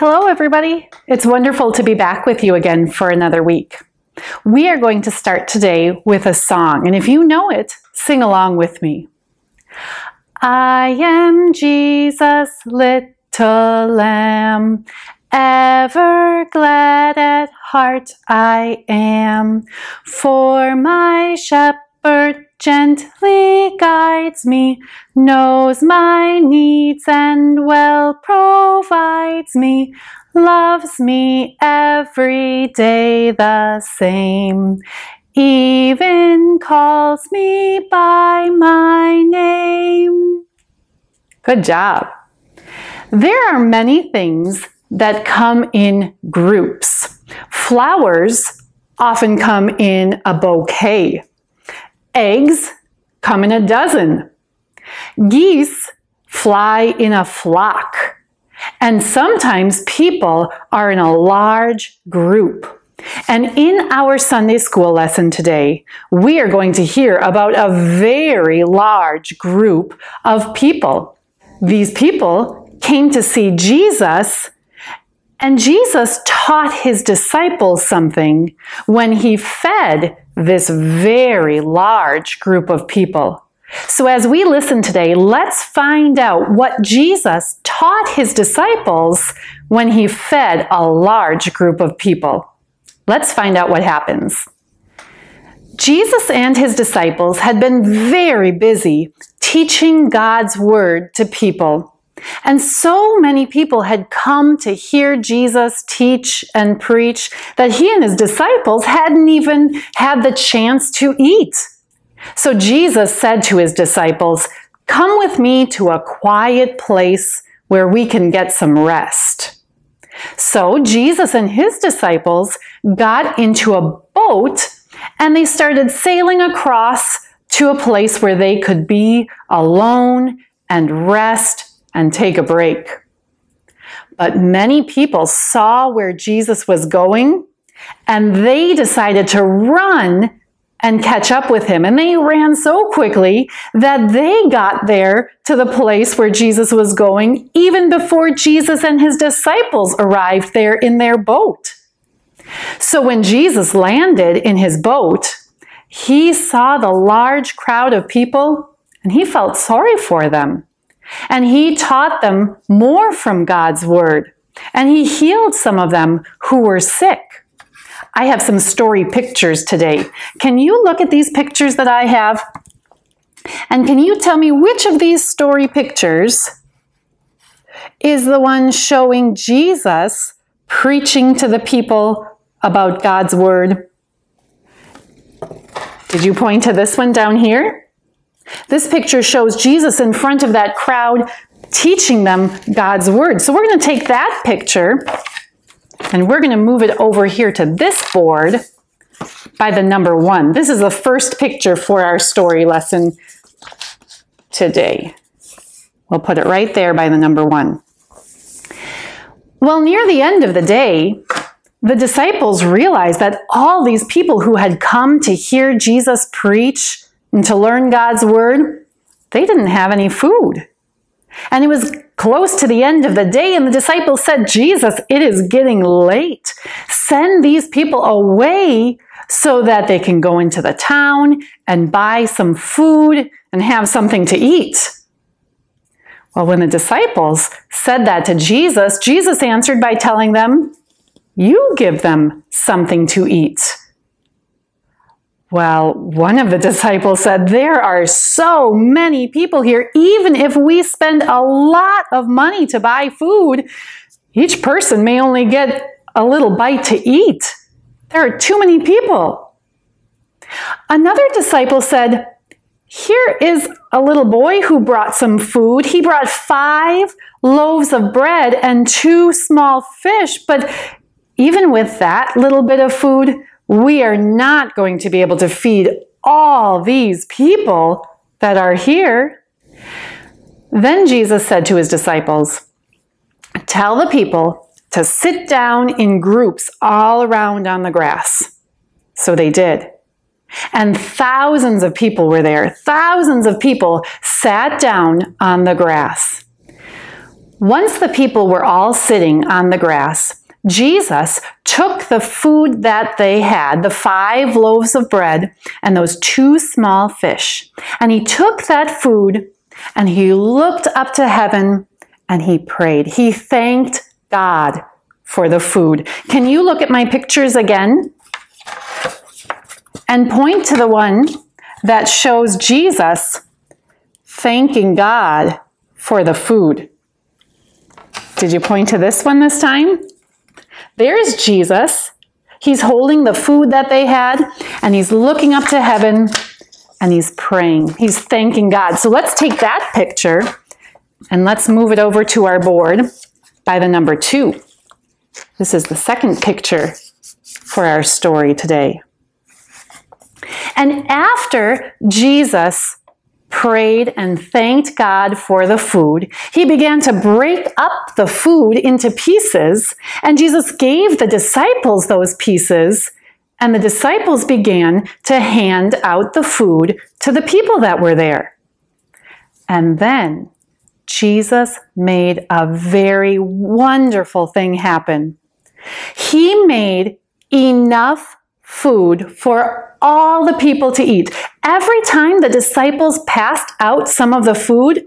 Hello, everybody. It's wonderful to be back with you again for another week. We are going to start today with a song, and if you know it, sing along with me. I am Jesus, little lamb, ever glad at heart I am, for my shepherd gently guides me, knows my needs and well provides me, loves me every day the same, even calls me by my name. Good job. There are many things that come in groups. Flowers often come in a bouquet. Eggs come in a dozen. Geese fly in a flock. And sometimes people are in a large group. And in our Sunday school lesson today, we are going to hear about a very large group of people. These people came to see Jesus, and Jesus taught his disciples something when he fed this very large group of people. So, as we listen today, let's find out what Jesus taught his disciples when he fed a large group of people. Let's find out what happens. Jesus and his disciples had been very busy teaching God's word to people. And so many people had come to hear Jesus teach and preach that he and his disciples hadn't even had the chance to eat. So Jesus said to his disciples, Come with me to a quiet place where we can get some rest. So Jesus and his disciples got into a boat and they started sailing across to a place where they could be alone and rest and take a break. But many people saw where Jesus was going and they decided to run and catch up with him. And they ran so quickly that they got there to the place where Jesus was going even before Jesus and his disciples arrived there in their boat. So when Jesus landed in his boat, he saw the large crowd of people and he felt sorry for them. And he taught them more from God's word. And he healed some of them who were sick. I have some story pictures today. Can you look at these pictures that I have? And can you tell me which of these story pictures is the one showing Jesus preaching to the people about God's word? Did you point to this one down here? This picture shows Jesus in front of that crowd teaching them God's word. So we're going to take that picture and we're going to move it over here to this board by the number one. This is the first picture for our story lesson today. We'll put it right there by the number one. Well, near the end of the day, the disciples realized that all these people who had come to hear Jesus preach and to learn God's word, they didn't have any food. And it was close to the end of the day, and the disciples said, Jesus, it is getting late. Send these people away so that they can go into the town and buy some food and have something to eat. Well, when the disciples said that to Jesus, Jesus answered by telling them, You give them something to eat. Well, one of the disciples said, There are so many people here. Even if we spend a lot of money to buy food, each person may only get a little bite to eat. There are too many people. Another disciple said, Here is a little boy who brought some food. He brought five loaves of bread and two small fish, but even with that little bit of food, we are not going to be able to feed all these people that are here. Then Jesus said to his disciples, Tell the people to sit down in groups all around on the grass. So they did. And thousands of people were there. Thousands of people sat down on the grass. Once the people were all sitting on the grass, Jesus took the food that they had, the five loaves of bread and those two small fish, and he took that food and he looked up to heaven and he prayed. He thanked God for the food. Can you look at my pictures again? And point to the one that shows Jesus thanking God for the food. Did you point to this one this time? There's Jesus. He's holding the food that they had and he's looking up to heaven and he's praying. He's thanking God. So let's take that picture and let's move it over to our board by the number two. This is the second picture for our story today. And after Jesus prayed and thanked God for the food, he began to break up the food into pieces, and Jesus gave the disciples those pieces, and the disciples began to hand out the food to the people that were there. And then Jesus made a very wonderful thing happen. He made enough food for all the people to eat. Every time the disciples passed out some of the food,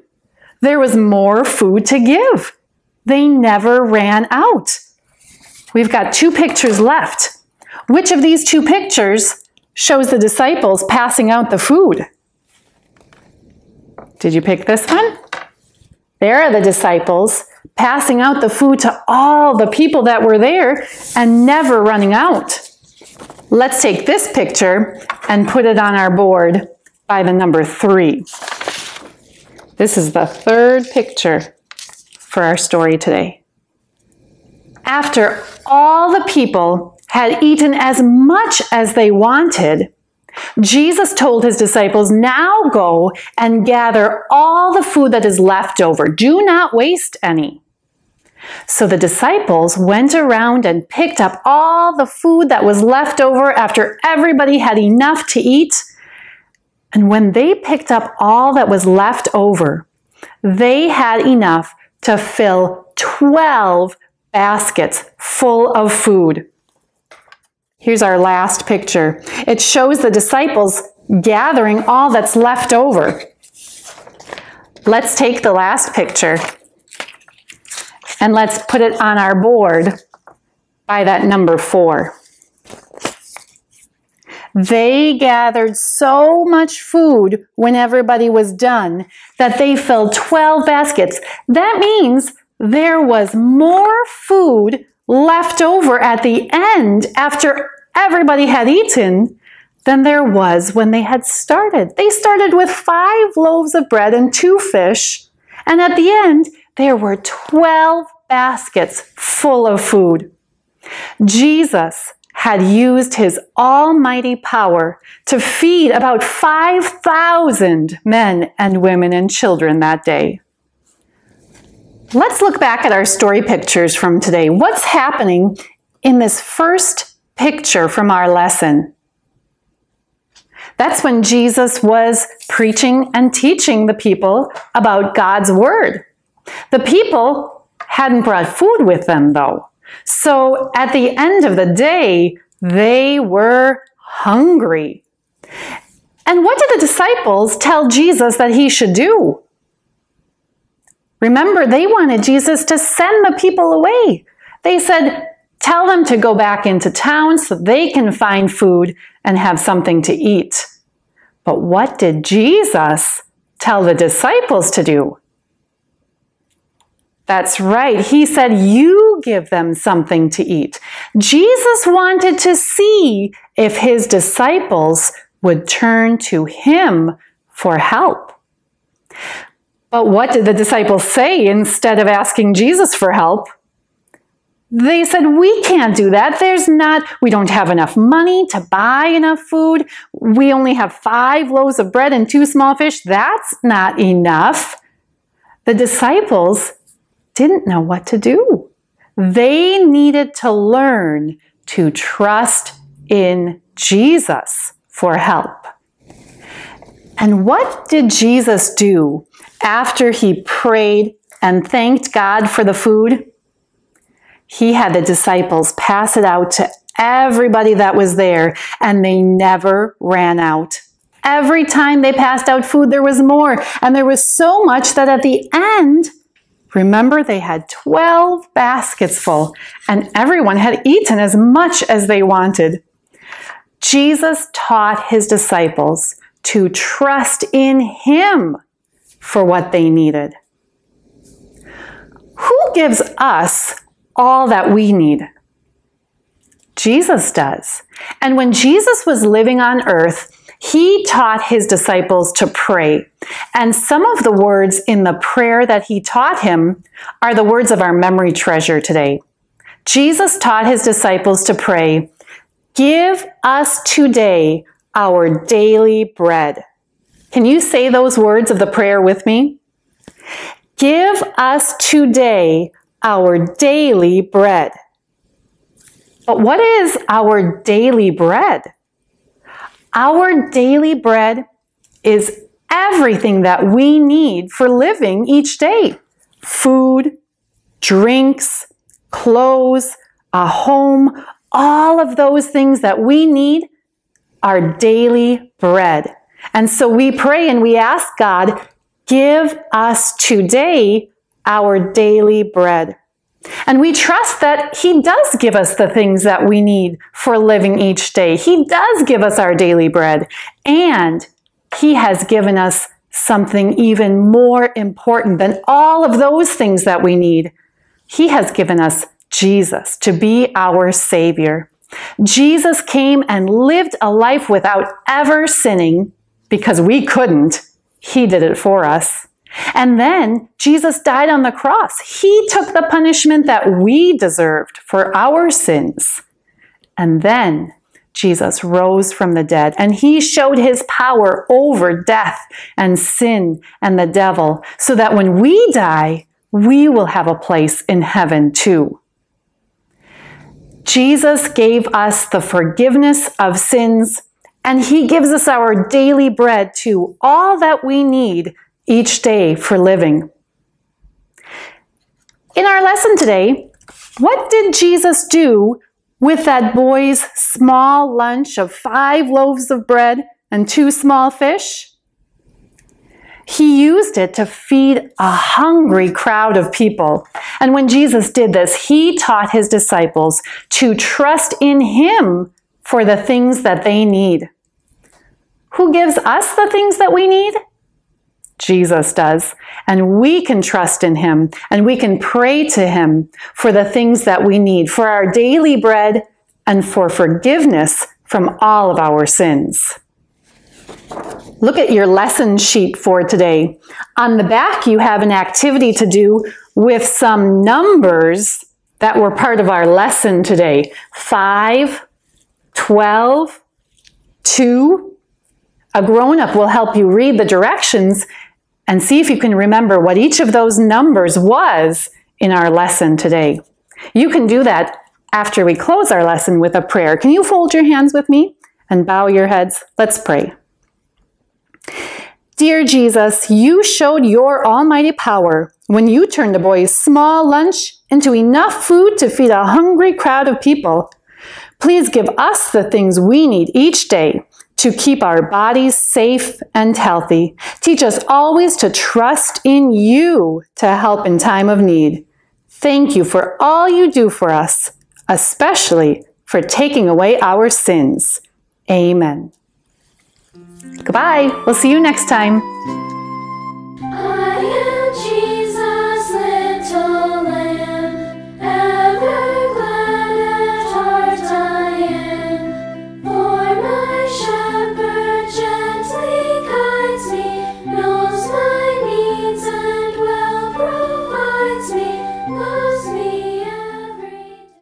there was more food to give. They never ran out. We've got two pictures left. Which of these two pictures shows the disciples passing out the food? Did you pick this one? There are the disciples passing out the food to all the people that were there and never running out. Let's take this picture and put it on our board by the number three. This is the third picture for our story today. After all the people had eaten as much as they wanted, Jesus told his disciples, Now go and gather all the food that is left over. Do not waste any. So the disciples went around and picked up all the food that was left over after everybody had enough to eat. And when they picked up all that was left over, they had enough to fill 12 baskets full of food. Here's our last picture. It shows the disciples gathering all that's left over. Let's take the last picture and let's put it on our board by that number four. They gathered so much food when everybody was done that they filled 12 baskets. That means there was more food left over at the end after everybody had eaten than there was when they had started. They started with five loaves of bread and two fish, and at the end, there were 12 baskets full of food. Jesus had used his almighty power to feed about 5,000 men and women and children that day. Let's look back at our story pictures from today. What's happening in this first picture from our lesson? That's when Jesus was preaching and teaching the people about God's Word. The people hadn't brought food with them, though. So at the end of the day, they were hungry. And what did the disciples tell Jesus that he should do? Remember, they wanted Jesus to send the people away. They said, Tell them to go back into town so they can find food and have something to eat. But what did Jesus tell the disciples to do? That's right. He said, You give them something to eat. Jesus wanted to see if his disciples would turn to him for help. But what did the disciples say instead of asking Jesus for help? They said, We can't do that. There's not, we don't have enough money to buy enough food. We only have five loaves of bread and two small fish. That's not enough. The disciples didn't know what to do. They needed to learn to trust in Jesus for help. And what did Jesus do after he prayed and thanked God for the food, he had the disciples pass it out to everybody that was there, and they never ran out. Every time they passed out food, there was more. And there was so much that at the end, remember, they had 12 baskets full, and everyone had eaten as much as they wanted. Jesus taught his disciples to trust in him for what they needed. Who gives us all that we need? Jesus does. And when Jesus was living on earth, he taught his disciples to pray. And some of the words in the prayer that he taught him are the words of our memory treasure today. Jesus taught his disciples to pray, Give us today our daily bread. Can you say those words of the prayer with me? Give us today our daily bread. But what is our daily bread? Our daily bread is everything that we need for living each day food, drinks, clothes, a home, all of those things that we need are daily bread. And so we pray and we ask God, give us today our daily bread. And we trust that He does give us the things that we need for living each day. He does give us our daily bread. And He has given us something even more important than all of those things that we need. He has given us Jesus to be our Savior. Jesus came and lived a life without ever sinning because we couldn't. He did it for us. And then Jesus died on the cross. He took the punishment that we deserved for our sins. And then Jesus rose from the dead and he showed his power over death and sin and the devil so that when we die, we will have a place in heaven too. Jesus gave us the forgiveness of sins and he gives us our daily bread too, all that we need each day for living. In our lesson today, what did Jesus do with that boy's small lunch of five loaves of bread and two small fish? He used it to feed a hungry crowd of people. And when Jesus did this, he taught his disciples to trust in him for the things that they need. Who gives us the things that we need? Jesus does. And we can trust in him and we can pray to him for the things that we need, for our daily bread and for forgiveness from all of our sins. Look at your lesson sheet for today. On the back, you have an activity to do with some numbers that were part of our lesson today 5, 12, 2. A grown up will help you read the directions and see if you can remember what each of those numbers was in our lesson today. You can do that after we close our lesson with a prayer. Can you fold your hands with me and bow your heads? Let's pray. Dear Jesus, you showed your almighty power when you turned a boy's small lunch into enough food to feed a hungry crowd of people. Please give us the things we need each day to keep our bodies safe and healthy. Teach us always to trust in you to help in time of need. Thank you for all you do for us, especially for taking away our sins. Amen. Goodbye. We'll see you next time.